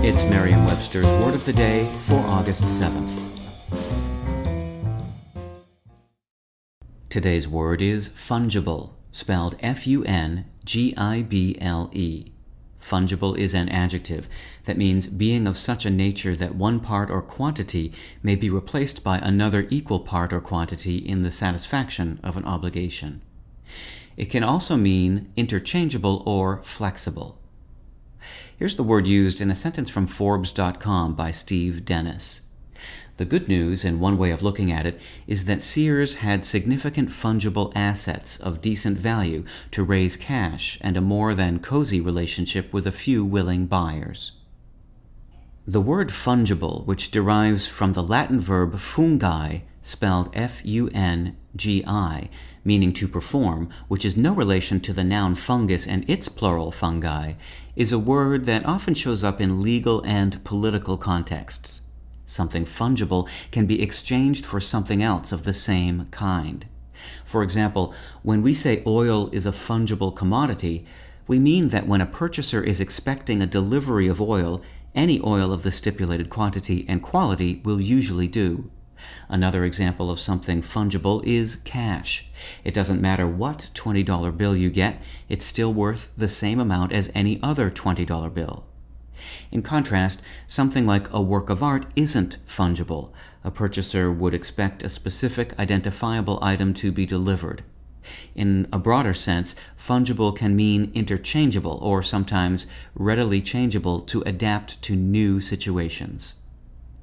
It's Merriam Webster's Word of the Day for August 7th. Today's word is fungible, spelled F U N G I B L E. Fungible is an adjective that means being of such a nature that one part or quantity may be replaced by another equal part or quantity in the satisfaction of an obligation. It can also mean interchangeable or flexible. Here's the word used in a sentence from Forbes.com by Steve Dennis. The good news, and one way of looking at it, is that Sears had significant fungible assets of decent value to raise cash and a more than cozy relationship with a few willing buyers. The word fungible, which derives from the Latin verb fungi, spelled F U N G I, meaning to perform, which is no relation to the noun fungus and its plural fungi, is a word that often shows up in legal and political contexts. Something fungible can be exchanged for something else of the same kind. For example, when we say oil is a fungible commodity, we mean that when a purchaser is expecting a delivery of oil, any oil of the stipulated quantity and quality will usually do. Another example of something fungible is cash. It doesn't matter what $20 bill you get, it's still worth the same amount as any other $20 bill. In contrast, something like a work of art isn't fungible. A purchaser would expect a specific identifiable item to be delivered. In a broader sense, fungible can mean interchangeable or sometimes readily changeable to adapt to new situations.